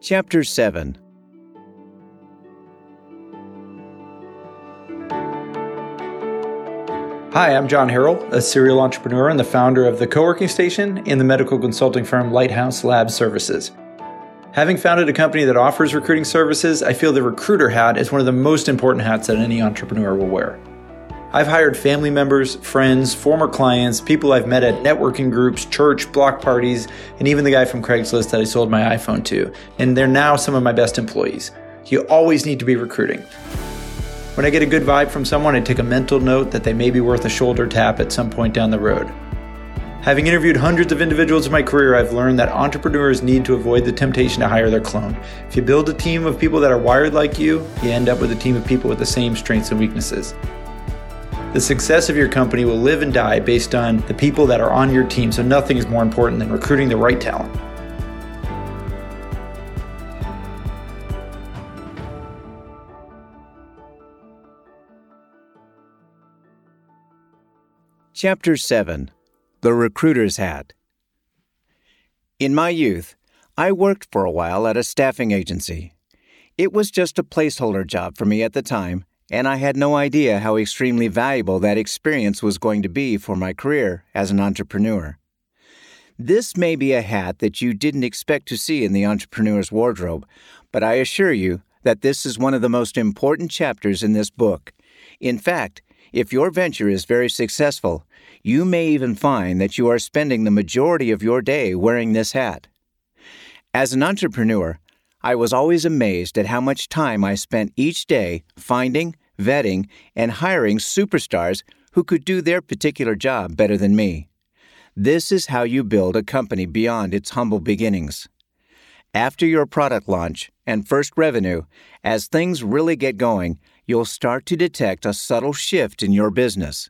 Chapter 7 Hi, I'm Jon Harol, a serial entrepreneur and the founder of the co-working station and the medical consulting firm Lighthouse Lab Services. Having founded a company that offers recruiting services, I feel the recruiter hat is one of the most important hats that any entrepreneur will wear. I've hired family members, friends, former clients, people I've met at networking groups, church, block parties, and even the guy from Craigslist that I sold my iPhone to, and they're now some of my best employees. You always need to be recruiting. When I get a good vibe from someone, I take a mental note that they may be worth a shoulder tap at some point down the road. Having interviewed hundreds of individuals in my career, I've learned that entrepreneurs need to avoid the temptation to hire their clone. If you build a team of people that are wired like you, you end up with a team of people with the same strengths and weaknesses. The success of your company will live and die based on the people that are on your team, so nothing is more important than recruiting the right talent. Chapter 7 The Recruiter's Hat. In my youth, I worked for a while at a staffing agency. It was just a placeholder job for me at the time, and I had no idea how extremely valuable that experience was going to be for my career as an entrepreneur. This may be a hat that you didn't expect to see in the entrepreneur's wardrobe, but I assure you that this is one of the most important chapters in this book. In fact, if your venture is very successful, you may even find that you are spending the majority of your day wearing this hat. As an entrepreneur, I was always amazed at how much time I spent each day finding, vetting, and hiring superstars who could do their particular job better than me. This is how you build a company beyond its humble beginnings. After your product launch and first revenue, as things really get going, you'll start to detect a subtle shift in your business.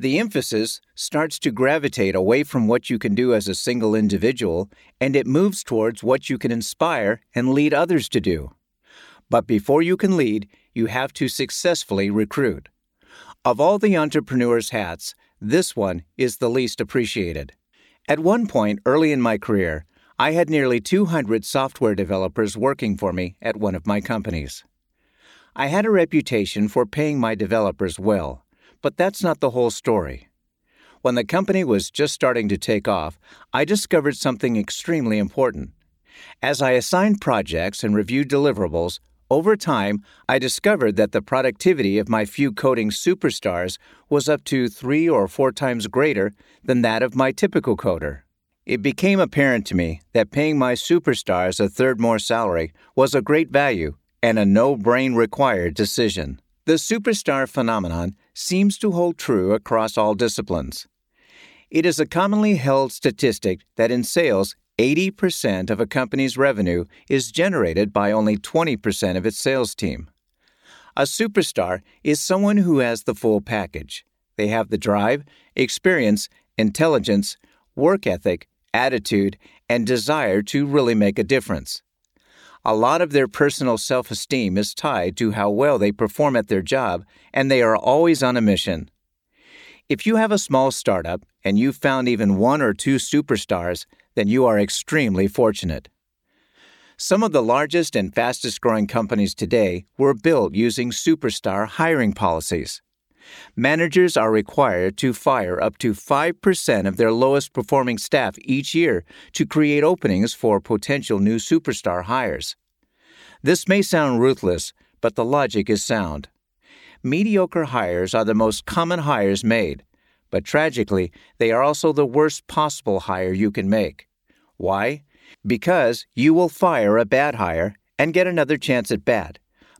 The emphasis starts to gravitate away from what you can do as a single individual and it moves towards what you can inspire and lead others to do. But before you can lead, you have to successfully recruit. Of all the entrepreneur's hats, this one is the least appreciated. At one point early in my career, I had nearly 200 software developers working for me at one of my companies. I had a reputation for paying my developers well, but that's not the whole story. When the company was just starting to take off, I discovered something extremely important. As I assigned projects and reviewed deliverables, over time, I discovered that the productivity of my few coding superstars was up to three or four times greater than that of my typical coder. It became apparent to me that paying my superstars a third more salary was a great value and a no brain required decision. The superstar phenomenon seems to hold true across all disciplines. It is a commonly held statistic that in sales, 80% of a company's revenue is generated by only 20% of its sales team. A superstar is someone who has the full package. They have the drive, experience, intelligence, work ethic, attitude, and desire to really make a difference a lot of their personal self esteem is tied to how well they perform at their job, and they are always on a mission. If you have a small startup and you've found even one or two superstars, then you are extremely fortunate. Some of the largest and fastest growing companies today were built using superstar hiring policies. Managers are required to fire up to 5% of their lowest performing staff each year to create openings for potential new superstar hires. This may sound ruthless, but the logic is sound. Mediocre hires are the most common hires made, but tragically, they are also the worst possible hire you can make. Why? Because you will fire a bad hire and get another chance at bad.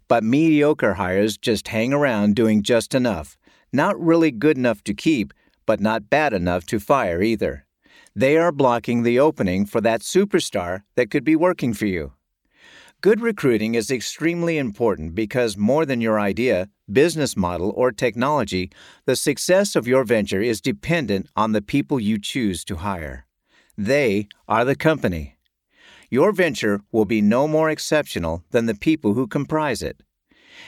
But mediocre hires just hang around doing just enough, not really good enough to keep, but not bad enough to fire either. They are blocking the opening for that superstar that could be working for you. Good recruiting is extremely important because more than your idea, business model, or technology, the success of your venture is dependent on the people you choose to hire. They are the company. Your venture will be no more exceptional than the people who comprise it.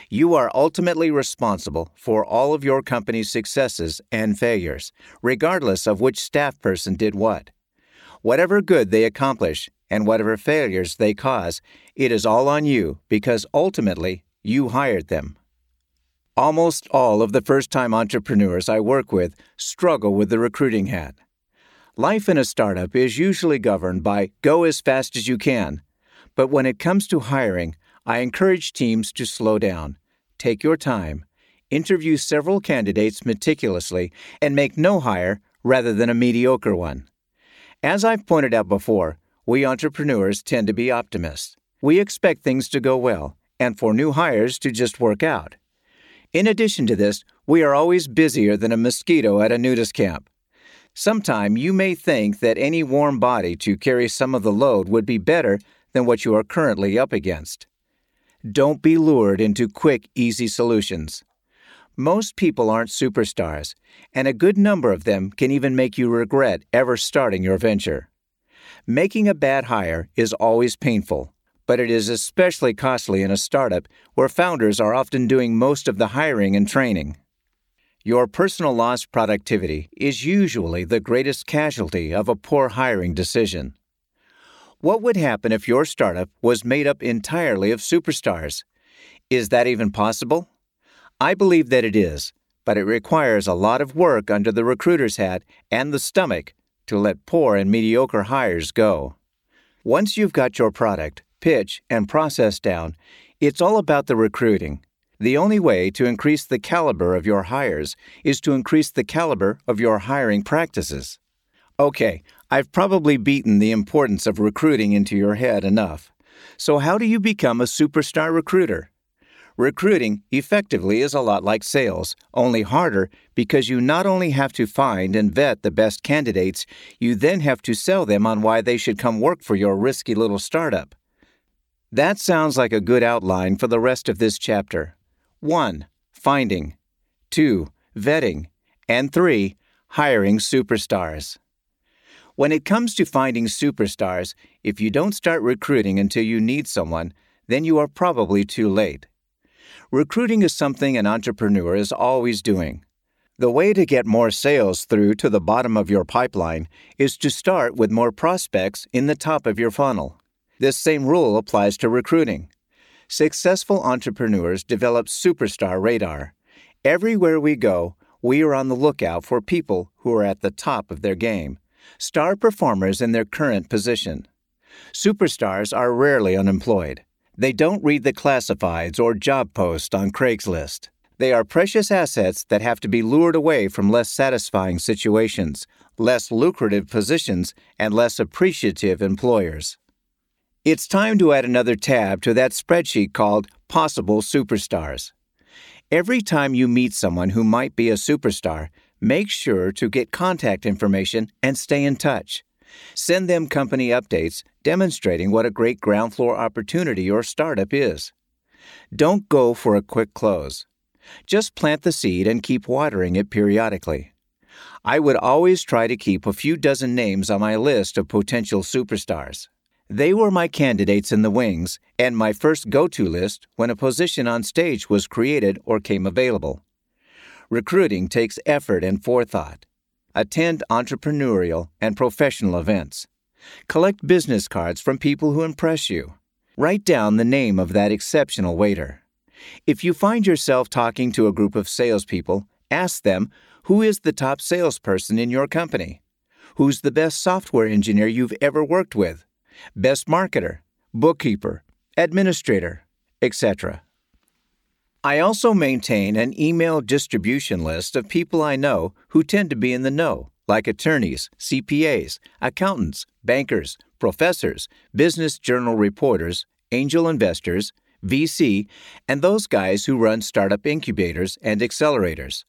You are ultimately responsible for all of your company's successes and failures, regardless of which staff person did what. Whatever good they accomplish, and whatever failures they cause, it is all on you because ultimately you hired them. Almost all of the first time entrepreneurs I work with struggle with the recruiting hat. Life in a startup is usually governed by go as fast as you can. But when it comes to hiring, I encourage teams to slow down, take your time, interview several candidates meticulously, and make no hire rather than a mediocre one. As I've pointed out before, we entrepreneurs tend to be optimists. We expect things to go well and for new hires to just work out. In addition to this, we are always busier than a mosquito at a nudist camp. Sometime you may think that any warm body to carry some of the load would be better than what you are currently up against. Don't be lured into quick, easy solutions. Most people aren't superstars, and a good number of them can even make you regret ever starting your venture. Making a bad hire is always painful, but it is especially costly in a startup where founders are often doing most of the hiring and training. Your personal loss productivity is usually the greatest casualty of a poor hiring decision. What would happen if your startup was made up entirely of superstars? Is that even possible? I believe that it is, but it requires a lot of work under the recruiter's hat and the stomach to let poor and mediocre hires go. Once you've got your product, pitch, and process down, it's all about the recruiting. The only way to increase the caliber of your hires is to increase the caliber of your hiring practices. Okay, I've probably beaten the importance of recruiting into your head enough. So, how do you become a superstar recruiter? Recruiting effectively is a lot like sales, only harder because you not only have to find and vet the best candidates, you then have to sell them on why they should come work for your risky little startup. That sounds like a good outline for the rest of this chapter. 1. Finding. 2. Vetting. And 3. Hiring superstars. When it comes to finding superstars, if you don't start recruiting until you need someone, then you are probably too late. Recruiting is something an entrepreneur is always doing. The way to get more sales through to the bottom of your pipeline is to start with more prospects in the top of your funnel. This same rule applies to recruiting. Successful entrepreneurs develop superstar radar. Everywhere we go, we are on the lookout for people who are at the top of their game, star performers in their current position. Superstars are rarely unemployed. They don't read the classifieds or job posts on Craigslist. They are precious assets that have to be lured away from less satisfying situations, less lucrative positions, and less appreciative employers. It's time to add another tab to that spreadsheet called Possible Superstars. Every time you meet someone who might be a superstar, make sure to get contact information and stay in touch. Send them company updates demonstrating what a great ground floor opportunity your startup is. Don't go for a quick close. Just plant the seed and keep watering it periodically. I would always try to keep a few dozen names on my list of potential superstars. They were my candidates in the wings and my first go to list when a position on stage was created or came available. Recruiting takes effort and forethought. Attend entrepreneurial and professional events. Collect business cards from people who impress you. Write down the name of that exceptional waiter. If you find yourself talking to a group of salespeople, ask them who is the top salesperson in your company? Who's the best software engineer you've ever worked with? best marketer, bookkeeper, administrator, etc. I also maintain an email distribution list of people I know who tend to be in the know, like attorneys, CPAs, accountants, bankers, professors, business journal reporters, angel investors, VC, and those guys who run startup incubators and accelerators.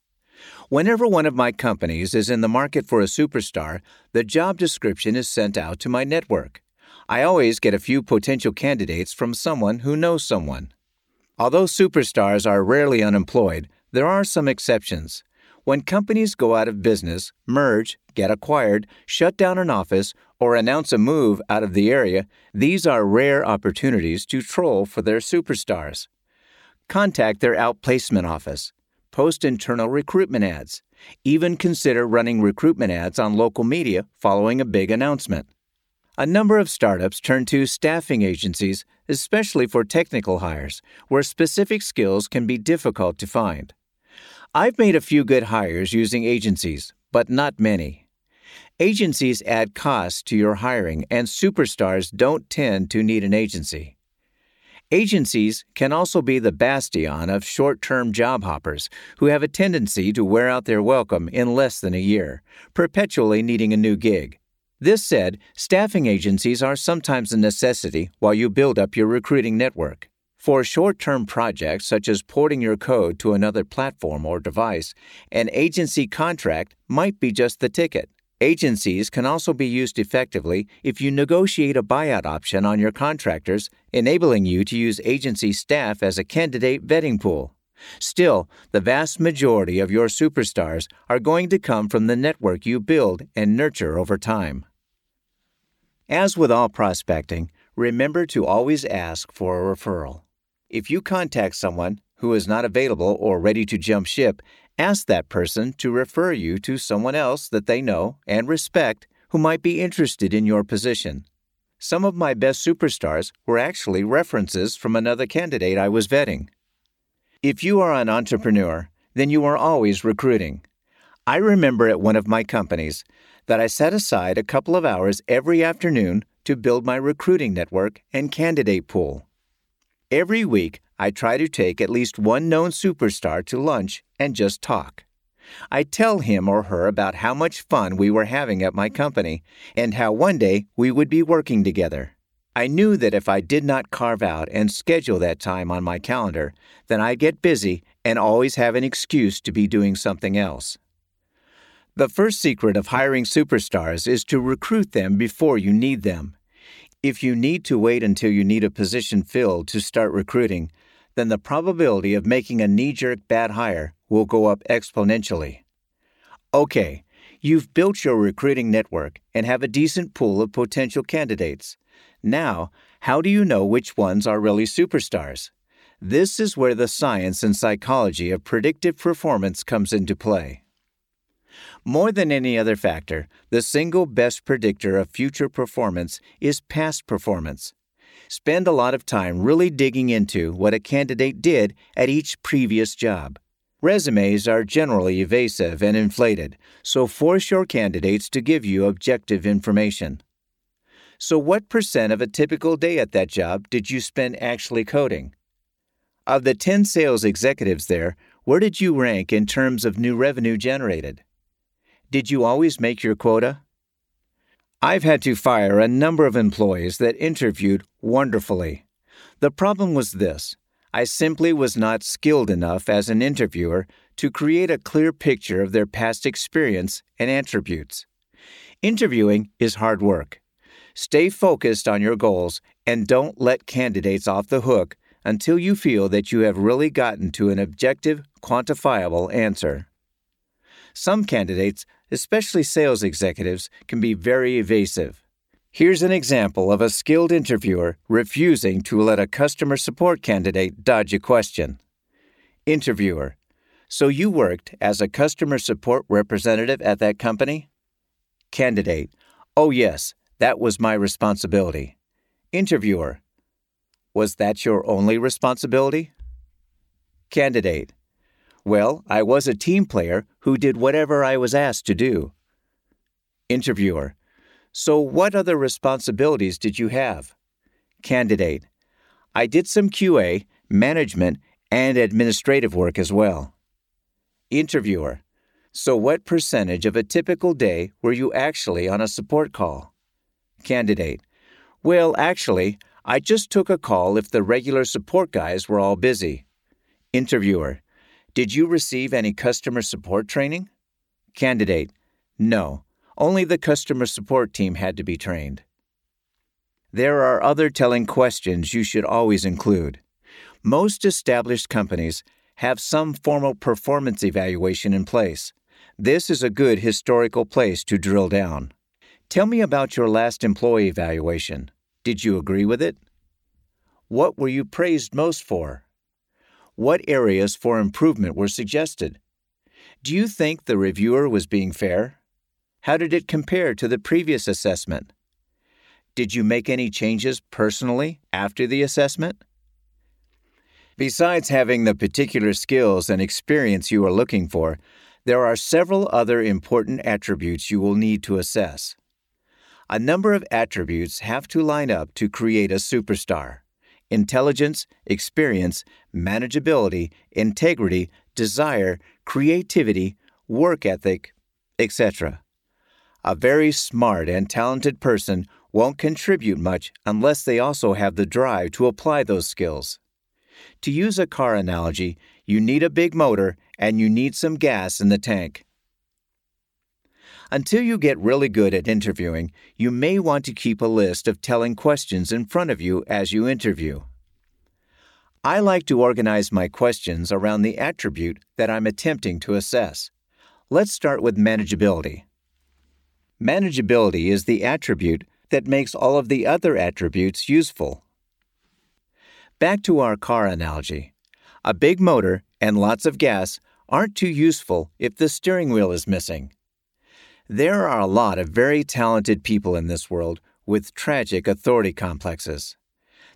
Whenever one of my companies is in the market for a superstar, the job description is sent out to my network. I always get a few potential candidates from someone who knows someone. Although superstars are rarely unemployed, there are some exceptions. When companies go out of business, merge, get acquired, shut down an office, or announce a move out of the area, these are rare opportunities to troll for their superstars. Contact their outplacement office. Post internal recruitment ads. Even consider running recruitment ads on local media following a big announcement. A number of startups turn to staffing agencies, especially for technical hires, where specific skills can be difficult to find. I've made a few good hires using agencies, but not many. Agencies add costs to your hiring, and superstars don't tend to need an agency. Agencies can also be the bastion of short term job hoppers who have a tendency to wear out their welcome in less than a year, perpetually needing a new gig. This said, staffing agencies are sometimes a necessity while you build up your recruiting network. For short term projects such as porting your code to another platform or device, an agency contract might be just the ticket. Agencies can also be used effectively if you negotiate a buyout option on your contractors, enabling you to use agency staff as a candidate vetting pool. Still, the vast majority of your superstars are going to come from the network you build and nurture over time. As with all prospecting, remember to always ask for a referral. If you contact someone who is not available or ready to jump ship, ask that person to refer you to someone else that they know and respect who might be interested in your position. Some of my best superstars were actually references from another candidate I was vetting. If you are an entrepreneur, then you are always recruiting. I remember at one of my companies that I set aside a couple of hours every afternoon to build my recruiting network and candidate pool. Every week, I try to take at least one known superstar to lunch and just talk. I tell him or her about how much fun we were having at my company and how one day we would be working together. I knew that if I did not carve out and schedule that time on my calendar, then I'd get busy and always have an excuse to be doing something else. The first secret of hiring superstars is to recruit them before you need them. If you need to wait until you need a position filled to start recruiting, then the probability of making a knee jerk bad hire will go up exponentially. Okay, you've built your recruiting network and have a decent pool of potential candidates. Now, how do you know which ones are really superstars? This is where the science and psychology of predictive performance comes into play. More than any other factor, the single best predictor of future performance is past performance. Spend a lot of time really digging into what a candidate did at each previous job. Resumes are generally evasive and inflated, so force your candidates to give you objective information. So, what percent of a typical day at that job did you spend actually coding? Of the 10 sales executives there, where did you rank in terms of new revenue generated? Did you always make your quota? I've had to fire a number of employees that interviewed wonderfully. The problem was this I simply was not skilled enough as an interviewer to create a clear picture of their past experience and attributes. Interviewing is hard work. Stay focused on your goals and don't let candidates off the hook until you feel that you have really gotten to an objective, quantifiable answer. Some candidates especially sales executives, can be very evasive. Here's an example of a skilled interviewer refusing to let a customer support candidate dodge a question. Interviewer So you worked as a customer support representative at that company? Candidate Oh, yes, that was my responsibility. Interviewer Was that your only responsibility? Candidate well, I was a team player who did whatever I was asked to do. Interviewer So, what other responsibilities did you have? Candidate I did some QA, management, and administrative work as well. Interviewer So, what percentage of a typical day were you actually on a support call? Candidate Well, actually, I just took a call if the regular support guys were all busy. Interviewer did you receive any customer support training? Candidate No, only the customer support team had to be trained. There are other telling questions you should always include. Most established companies have some formal performance evaluation in place. This is a good historical place to drill down. Tell me about your last employee evaluation. Did you agree with it? What were you praised most for? What areas for improvement were suggested? Do you think the reviewer was being fair? How did it compare to the previous assessment? Did you make any changes personally after the assessment? Besides having the particular skills and experience you are looking for, there are several other important attributes you will need to assess. A number of attributes have to line up to create a superstar intelligence, experience, manageability, integrity, desire, creativity, work ethic, etc. A very smart and talented person won't contribute much unless they also have the drive to apply those skills. To use a car analogy, you need a big motor and you need some gas in the tank. Until you get really good at interviewing, you may want to keep a list of telling questions in front of you as you interview. I like to organize my questions around the attribute that I'm attempting to assess. Let's start with manageability. Manageability is the attribute that makes all of the other attributes useful. Back to our car analogy. A big motor and lots of gas aren't too useful if the steering wheel is missing. There are a lot of very talented people in this world with tragic authority complexes.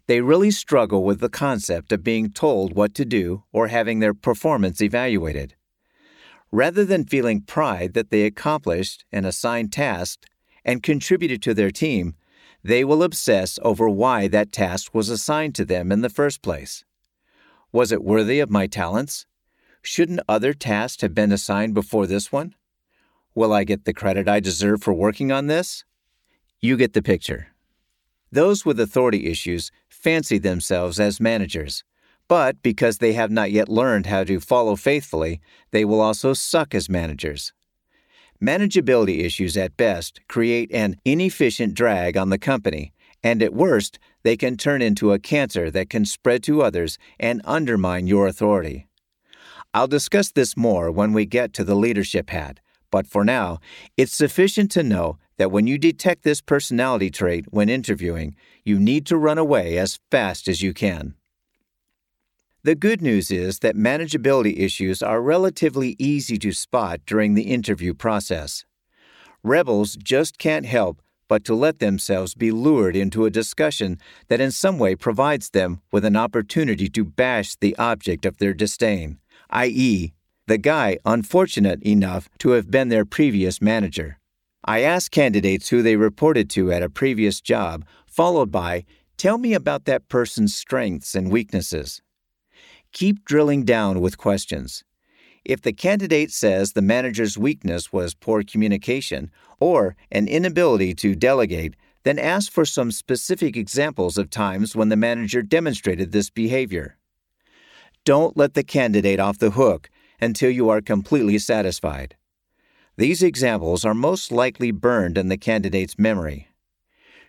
They really struggle with the concept of being told what to do or having their performance evaluated. Rather than feeling pride that they accomplished an assigned task and contributed to their team, they will obsess over why that task was assigned to them in the first place. Was it worthy of my talents? Shouldn't other tasks have been assigned before this one? Will I get the credit I deserve for working on this? You get the picture. Those with authority issues fancy themselves as managers, but because they have not yet learned how to follow faithfully, they will also suck as managers. Manageability issues at best create an inefficient drag on the company, and at worst, they can turn into a cancer that can spread to others and undermine your authority. I'll discuss this more when we get to the leadership hat, but for now, it's sufficient to know that when you detect this personality trait when interviewing, you need to run away as fast as you can. The good news is that manageability issues are relatively easy to spot during the interview process. Rebels just can't help but to let themselves be lured into a discussion that in some way provides them with an opportunity to bash the object of their disdain, i.e., the guy unfortunate enough to have been their previous manager. I ask candidates who they reported to at a previous job, followed by, Tell me about that person's strengths and weaknesses. Keep drilling down with questions. If the candidate says the manager's weakness was poor communication or an inability to delegate, then ask for some specific examples of times when the manager demonstrated this behavior. Don't let the candidate off the hook until you are completely satisfied. These examples are most likely burned in the candidate's memory.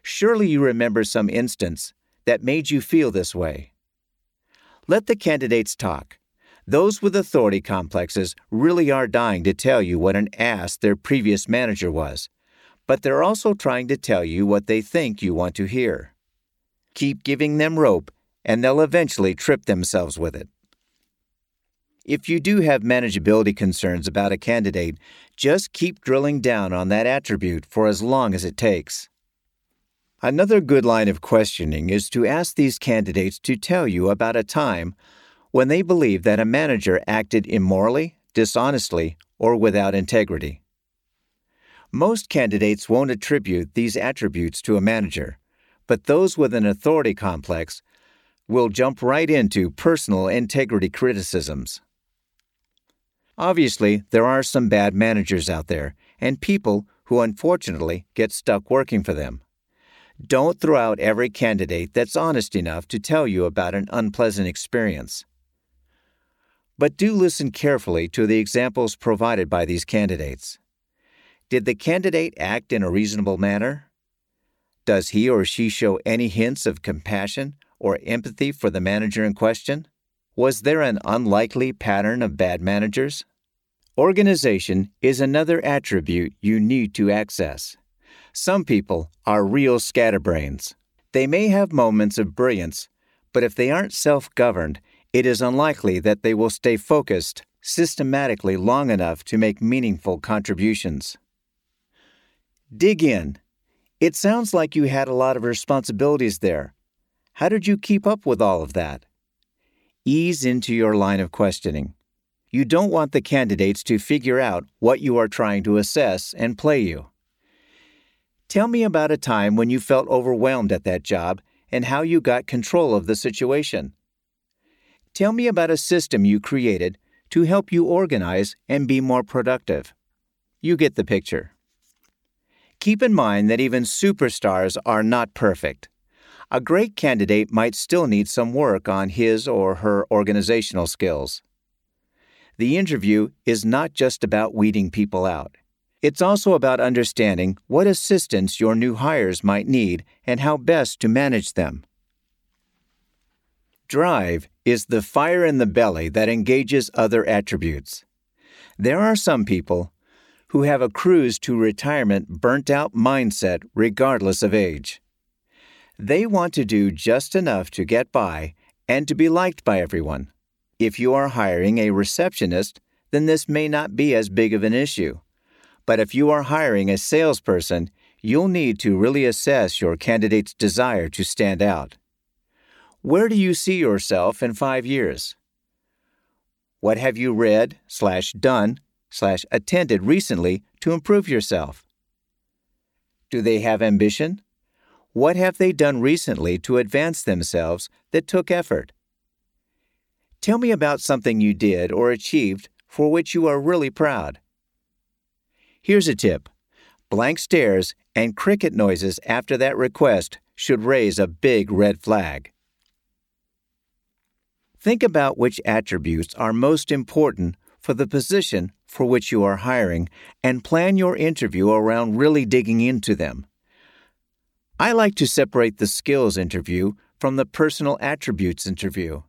Surely you remember some instance that made you feel this way. Let the candidates talk. Those with authority complexes really are dying to tell you what an ass their previous manager was, but they're also trying to tell you what they think you want to hear. Keep giving them rope, and they'll eventually trip themselves with it. If you do have manageability concerns about a candidate, just keep drilling down on that attribute for as long as it takes. Another good line of questioning is to ask these candidates to tell you about a time when they believe that a manager acted immorally, dishonestly, or without integrity. Most candidates won't attribute these attributes to a manager, but those with an authority complex will jump right into personal integrity criticisms. Obviously, there are some bad managers out there, and people who unfortunately get stuck working for them. Don't throw out every candidate that's honest enough to tell you about an unpleasant experience. But do listen carefully to the examples provided by these candidates. Did the candidate act in a reasonable manner? Does he or she show any hints of compassion or empathy for the manager in question? Was there an unlikely pattern of bad managers? Organization is another attribute you need to access. Some people are real scatterbrains. They may have moments of brilliance, but if they aren't self governed, it is unlikely that they will stay focused systematically long enough to make meaningful contributions. Dig in. It sounds like you had a lot of responsibilities there. How did you keep up with all of that? Ease into your line of questioning. You don't want the candidates to figure out what you are trying to assess and play you. Tell me about a time when you felt overwhelmed at that job and how you got control of the situation. Tell me about a system you created to help you organize and be more productive. You get the picture. Keep in mind that even superstars are not perfect. A great candidate might still need some work on his or her organizational skills. The interview is not just about weeding people out. It's also about understanding what assistance your new hires might need and how best to manage them. Drive is the fire in the belly that engages other attributes. There are some people who have a cruise to retirement burnt out mindset regardless of age. They want to do just enough to get by and to be liked by everyone. If you are hiring a receptionist, then this may not be as big of an issue. But if you are hiring a salesperson, you'll need to really assess your candidate's desire to stand out. Where do you see yourself in five years? What have you read slash done slash attended recently to improve yourself? Do they have ambition? What have they done recently to advance themselves that took effort? Tell me about something you did or achieved for which you are really proud. Here's a tip blank stares and cricket noises after that request should raise a big red flag. Think about which attributes are most important for the position for which you are hiring and plan your interview around really digging into them. I like to separate the skills interview from the personal attributes interview.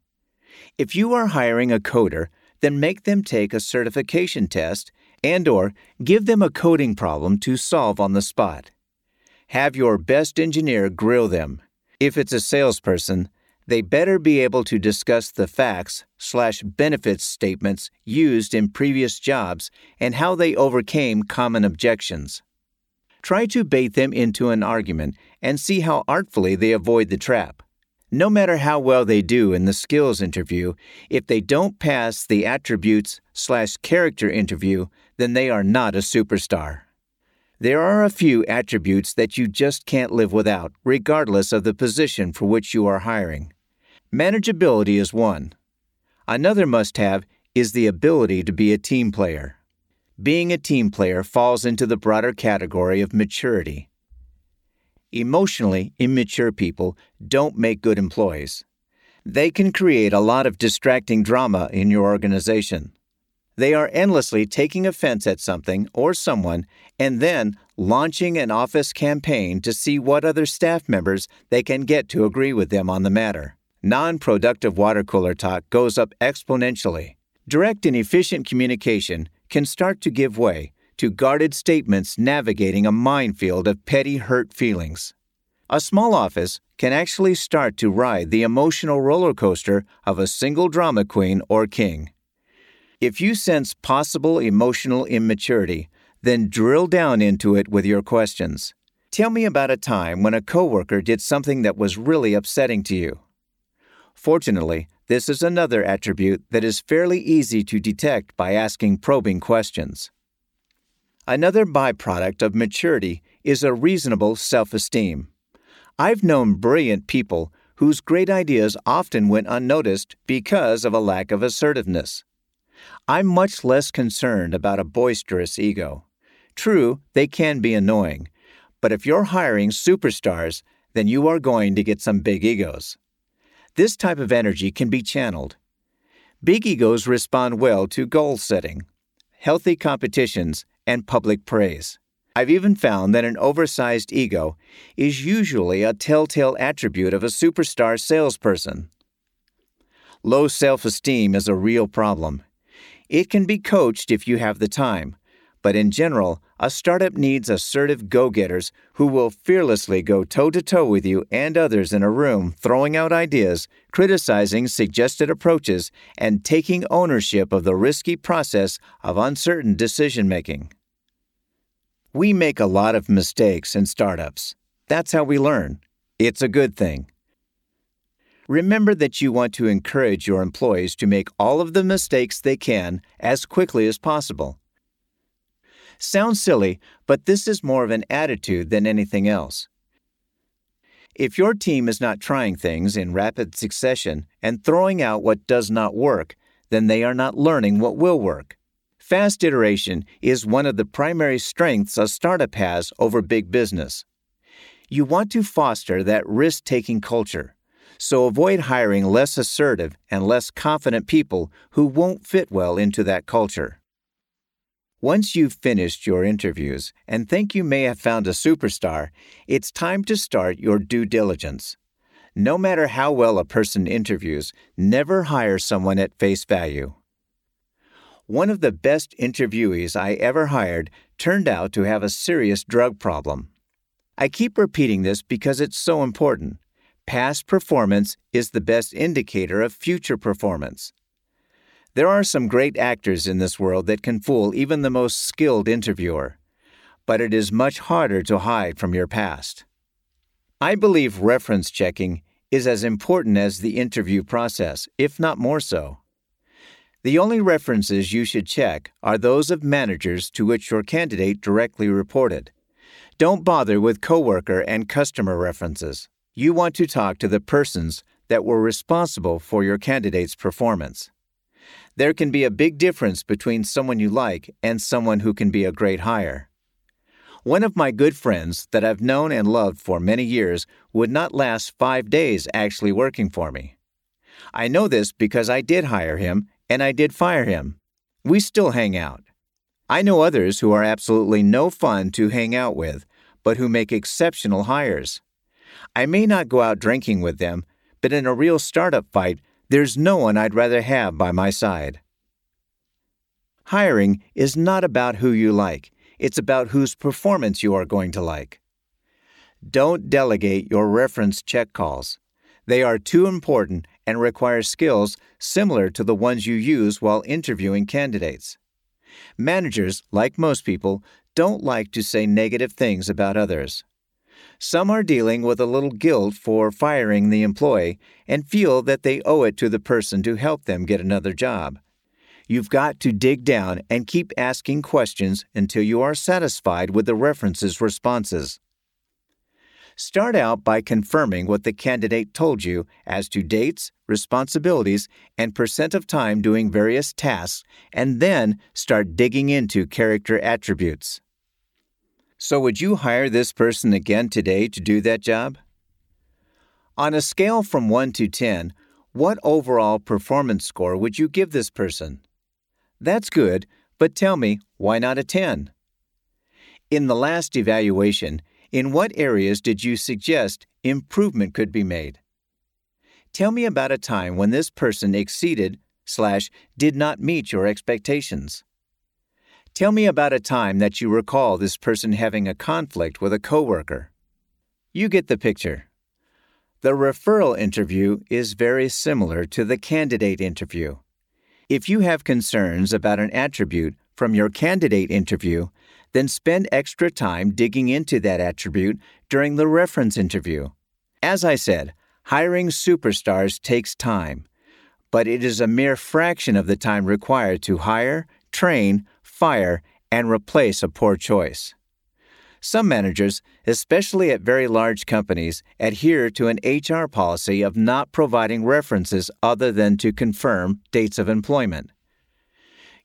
If you are hiring a coder, then make them take a certification test and or give them a coding problem to solve on the spot. Have your best engineer grill them. If it's a salesperson, they better be able to discuss the facts slash benefits statements used in previous jobs and how they overcame common objections. Try to bait them into an argument and see how artfully they avoid the trap. No matter how well they do in the skills interview, if they don't pass the attributes slash character interview, then they are not a superstar. There are a few attributes that you just can't live without, regardless of the position for which you are hiring. Manageability is one. Another must have is the ability to be a team player. Being a team player falls into the broader category of maturity. Emotionally immature people don't make good employees. They can create a lot of distracting drama in your organization. They are endlessly taking offense at something or someone and then launching an office campaign to see what other staff members they can get to agree with them on the matter. Non productive water cooler talk goes up exponentially. Direct and efficient communication can start to give way to guarded statements navigating a minefield of petty hurt feelings. A small office can actually start to ride the emotional roller coaster of a single drama queen or king. If you sense possible emotional immaturity, then drill down into it with your questions. Tell me about a time when a coworker did something that was really upsetting to you. Fortunately, this is another attribute that is fairly easy to detect by asking probing questions. Another byproduct of maturity is a reasonable self esteem. I've known brilliant people whose great ideas often went unnoticed because of a lack of assertiveness. I'm much less concerned about a boisterous ego. True, they can be annoying, but if you're hiring superstars, then you are going to get some big egos. This type of energy can be channeled. Big egos respond well to goal setting, healthy competitions, and public praise. I've even found that an oversized ego is usually a telltale attribute of a superstar salesperson. Low self esteem is a real problem. It can be coached if you have the time, but in general, a startup needs assertive go getters who will fearlessly go toe to toe with you and others in a room, throwing out ideas, criticizing suggested approaches, and taking ownership of the risky process of uncertain decision making. We make a lot of mistakes in startups. That's how we learn. It's a good thing. Remember that you want to encourage your employees to make all of the mistakes they can as quickly as possible. Sounds silly, but this is more of an attitude than anything else. If your team is not trying things in rapid succession and throwing out what does not work, then they are not learning what will work. Fast iteration is one of the primary strengths a startup has over big business. You want to foster that risk taking culture, so avoid hiring less assertive and less confident people who won't fit well into that culture. Once you've finished your interviews and think you may have found a superstar, it's time to start your due diligence. No matter how well a person interviews, never hire someone at face value. One of the best interviewees I ever hired turned out to have a serious drug problem. I keep repeating this because it's so important. Past performance is the best indicator of future performance. There are some great actors in this world that can fool even the most skilled interviewer, but it is much harder to hide from your past. I believe reference checking is as important as the interview process, if not more so. The only references you should check are those of managers to which your candidate directly reported. Don't bother with coworker and customer references. You want to talk to the persons that were responsible for your candidate's performance. There can be a big difference between someone you like and someone who can be a great hire. One of my good friends that I've known and loved for many years would not last five days actually working for me. I know this because I did hire him and I did fire him. We still hang out. I know others who are absolutely no fun to hang out with, but who make exceptional hires. I may not go out drinking with them, but in a real startup fight, there's no one I'd rather have by my side. Hiring is not about who you like, it's about whose performance you are going to like. Don't delegate your reference check calls. They are too important and require skills similar to the ones you use while interviewing candidates. Managers, like most people, don't like to say negative things about others. Some are dealing with a little guilt for firing the employee and feel that they owe it to the person to help them get another job. You've got to dig down and keep asking questions until you are satisfied with the reference's responses. Start out by confirming what the candidate told you as to dates, responsibilities, and percent of time doing various tasks, and then start digging into character attributes. So, would you hire this person again today to do that job? On a scale from 1 to 10, what overall performance score would you give this person? That's good, but tell me, why not a 10? In the last evaluation, in what areas did you suggest improvement could be made? Tell me about a time when this person exceeded slash did not meet your expectations. Tell me about a time that you recall this person having a conflict with a coworker. You get the picture. The referral interview is very similar to the candidate interview. If you have concerns about an attribute from your candidate interview, then spend extra time digging into that attribute during the reference interview. As I said, hiring superstars takes time, but it is a mere fraction of the time required to hire, train, fire, and replace a poor choice. Some managers, especially at very large companies, adhere to an HR policy of not providing references other than to confirm dates of employment.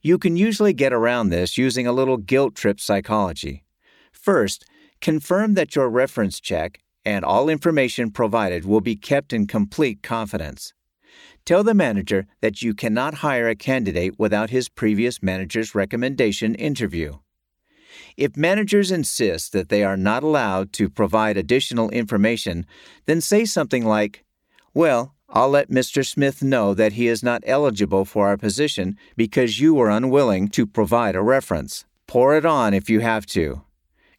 You can usually get around this using a little guilt trip psychology. First, confirm that your reference check and all information provided will be kept in complete confidence. Tell the manager that you cannot hire a candidate without his previous manager's recommendation interview. If managers insist that they are not allowed to provide additional information, then say something like, Well, I'll let Mr. Smith know that he is not eligible for our position because you were unwilling to provide a reference. Pour it on if you have to.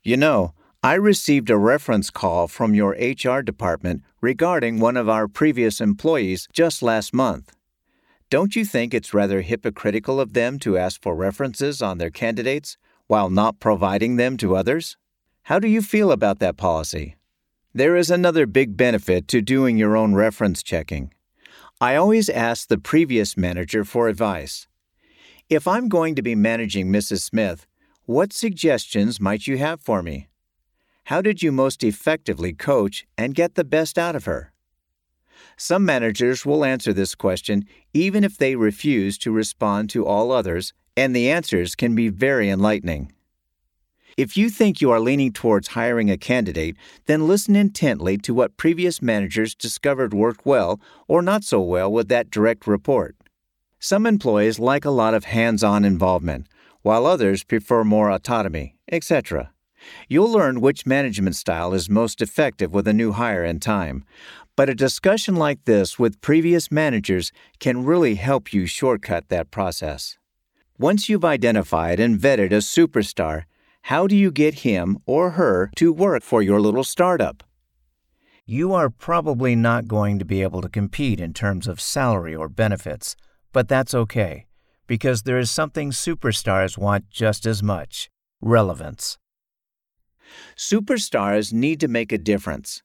You know, I received a reference call from your HR department regarding one of our previous employees just last month. Don't you think it's rather hypocritical of them to ask for references on their candidates while not providing them to others? How do you feel about that policy? There is another big benefit to doing your own reference checking. I always ask the previous manager for advice. If I'm going to be managing Mrs. Smith, what suggestions might you have for me? How did you most effectively coach and get the best out of her? Some managers will answer this question even if they refuse to respond to all others, and the answers can be very enlightening. If you think you are leaning towards hiring a candidate, then listen intently to what previous managers discovered worked well or not so well with that direct report. Some employees like a lot of hands on involvement, while others prefer more autonomy, etc. You'll learn which management style is most effective with a new hire in time. But a discussion like this with previous managers can really help you shortcut that process. Once you've identified and vetted a superstar, how do you get him or her to work for your little startup? You are probably not going to be able to compete in terms of salary or benefits, but that's okay, because there is something superstars want just as much relevance. Superstars need to make a difference.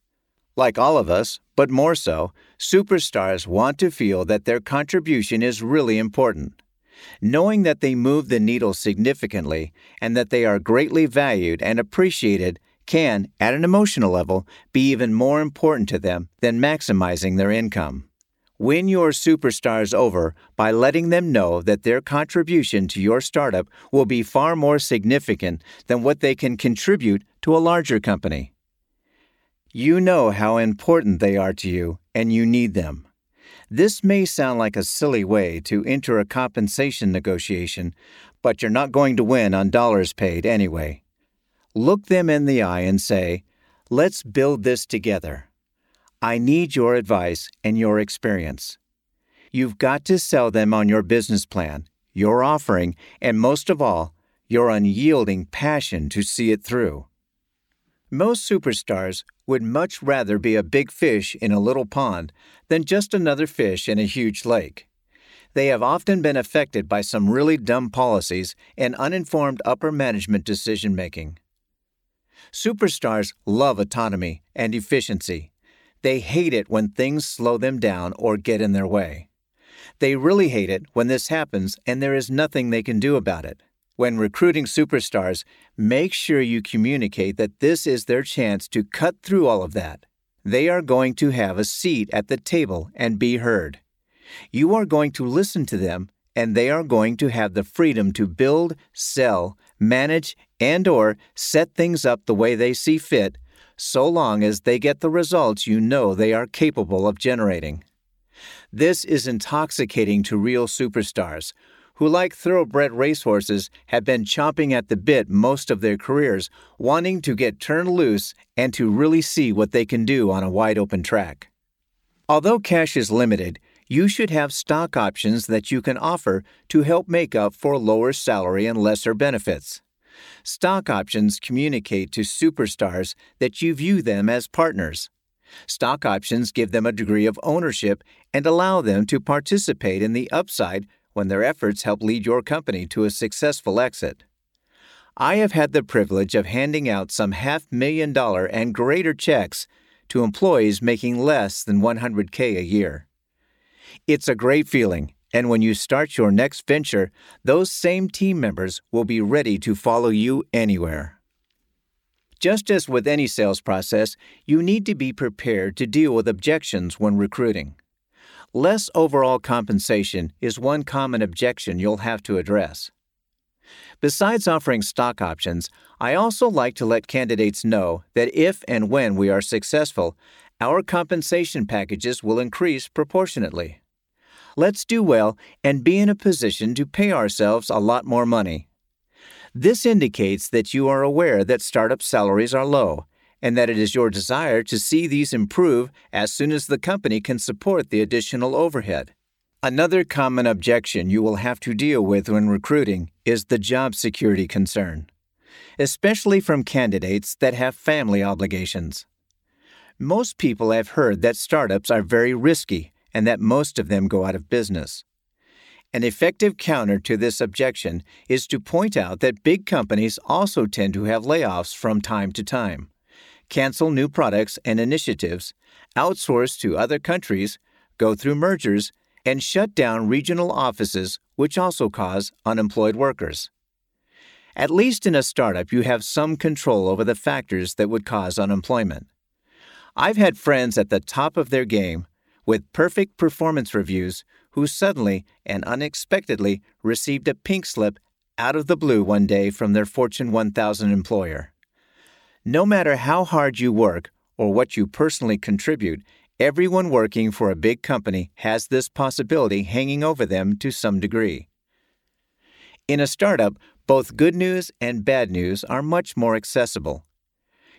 Like all of us, but more so, superstars want to feel that their contribution is really important. Knowing that they move the needle significantly and that they are greatly valued and appreciated can, at an emotional level, be even more important to them than maximizing their income. Win your superstars over by letting them know that their contribution to your startup will be far more significant than what they can contribute to a larger company. You know how important they are to you, and you need them. This may sound like a silly way to enter a compensation negotiation, but you're not going to win on dollars paid anyway. Look them in the eye and say, Let's build this together. I need your advice and your experience. You've got to sell them on your business plan, your offering, and most of all, your unyielding passion to see it through. Most superstars would much rather be a big fish in a little pond than just another fish in a huge lake. They have often been affected by some really dumb policies and uninformed upper management decision making. Superstars love autonomy and efficiency. They hate it when things slow them down or get in their way. They really hate it when this happens and there is nothing they can do about it. When recruiting superstars, make sure you communicate that this is their chance to cut through all of that. They are going to have a seat at the table and be heard. You are going to listen to them and they are going to have the freedom to build, sell, manage, and or set things up the way they see fit so long as they get the results you know they are capable of generating. This is intoxicating to real superstars who, like thoroughbred racehorses, have been chomping at the bit most of their careers, wanting to get turned loose and to really see what they can do on a wide open track. Although cash is limited, you should have stock options that you can offer to help make up for lower salary and lesser benefits. Stock options communicate to superstars that you view them as partners. Stock options give them a degree of ownership and allow them to participate in the upside when their efforts help lead your company to a successful exit. I have had the privilege of handing out some half million dollar and greater checks to employees making less than 100K a year. It's a great feeling, and when you start your next venture, those same team members will be ready to follow you anywhere. Just as with any sales process, you need to be prepared to deal with objections when recruiting. Less overall compensation is one common objection you'll have to address. Besides offering stock options, I also like to let candidates know that if and when we are successful, our compensation packages will increase proportionately. Let's do well and be in a position to pay ourselves a lot more money. This indicates that you are aware that startup salaries are low and that it is your desire to see these improve as soon as the company can support the additional overhead. Another common objection you will have to deal with when recruiting is the job security concern, especially from candidates that have family obligations. Most people have heard that startups are very risky and that most of them go out of business. An effective counter to this objection is to point out that big companies also tend to have layoffs from time to time, cancel new products and initiatives, outsource to other countries, go through mergers, and shut down regional offices, which also cause unemployed workers. At least in a startup, you have some control over the factors that would cause unemployment. I've had friends at the top of their game with perfect performance reviews who suddenly and unexpectedly received a pink slip out of the blue one day from their Fortune 1000 employer. No matter how hard you work or what you personally contribute, everyone working for a big company has this possibility hanging over them to some degree. In a startup, both good news and bad news are much more accessible.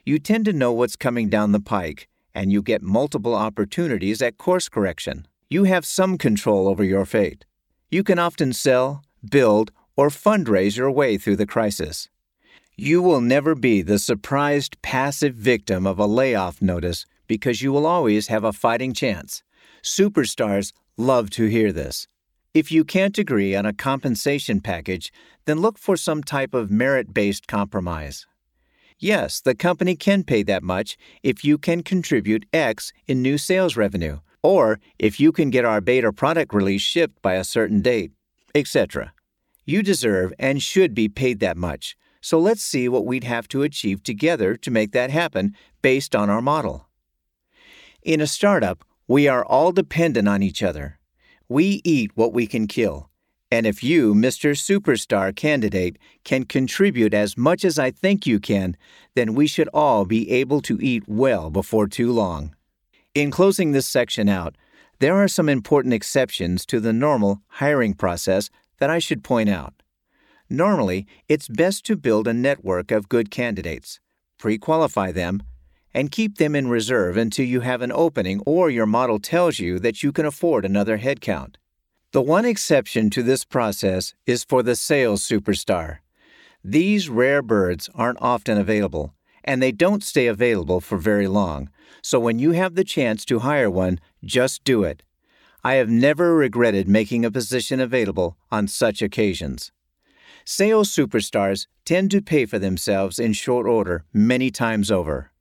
You tend to know what's coming down the pike, and you get multiple opportunities at course correction. You have some control over your fate. You can often sell, build, or fundraise your way through the crisis. You will never be the surprised passive victim of a layoff notice because you will always have a fighting chance. Superstars love to hear this. If you can't agree on a compensation package, then look for some type of merit based compromise. Yes, the company can pay that much if you can contribute X in new sales revenue, or if you can get our beta product release shipped by a certain date, etc. You deserve and should be paid that much, so let's see what we'd have to achieve together to make that happen based on our model. In a startup, we are all dependent on each other. We eat what we can kill. And if you, Mr. Superstar candidate, can contribute as much as I think you can, then we should all be able to eat well before too long. In closing this section out, there are some important exceptions to the normal hiring process that I should point out. Normally, it's best to build a network of good candidates, pre qualify them, and keep them in reserve until you have an opening or your model tells you that you can afford another headcount. The one exception to this process is for the sales superstar. These rare birds aren't often available, and they don't stay available for very long, so when you have the chance to hire one, just do it. I have never regretted making a position available on such occasions. Sales superstars tend to pay for themselves in short order many times over.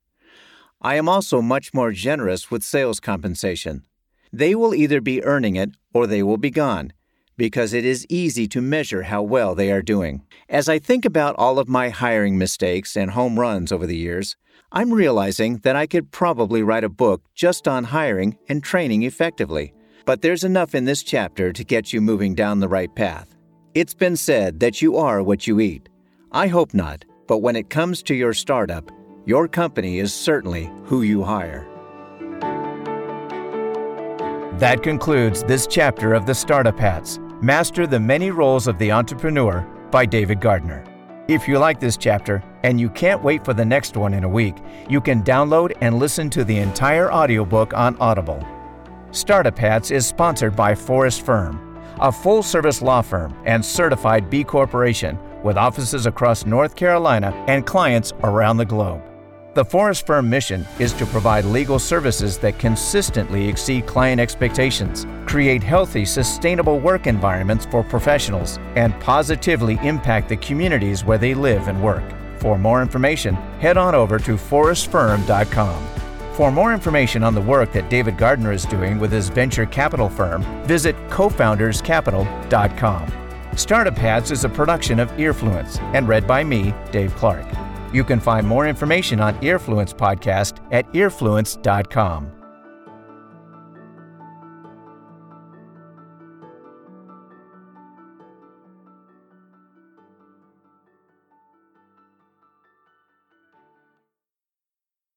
I am also much more generous with sales compensation. They will either be earning it or they will be gone, because it is easy to measure how well they are doing. As I think about all of my hiring mistakes and home runs over the years, I'm realizing that I could probably write a book just on hiring and training effectively. But there's enough in this chapter to get you moving down the right path. It's been said that you are what you eat. I hope not, but when it comes to your startup, your company is certainly who you hire. That concludes this chapter of the Startup Hats Master the Many Roles of the Entrepreneur by David Gardner. If you like this chapter and you can't wait for the next one in a week, you can download and listen to the entire audiobook on Audible. Startup Hats is sponsored by Forrest Firm, a full service law firm and certified B Corporation with offices across North Carolina and clients around the globe. The Forrest Firm mission is to provide legal services that consistently exceed client expectations, create healthy, sustainable work environments for professionals, and positively impact the communities where they live and work. For more information, head on over to forrestfirm.com. For more information on the work that David Gardner is doing with his venture capital firm, visit cofounderscapital.com. Startup Hats is a production of Earfluence and read by me, Dave Clark. You can find more information on Earfluence podcast at earfluence.com.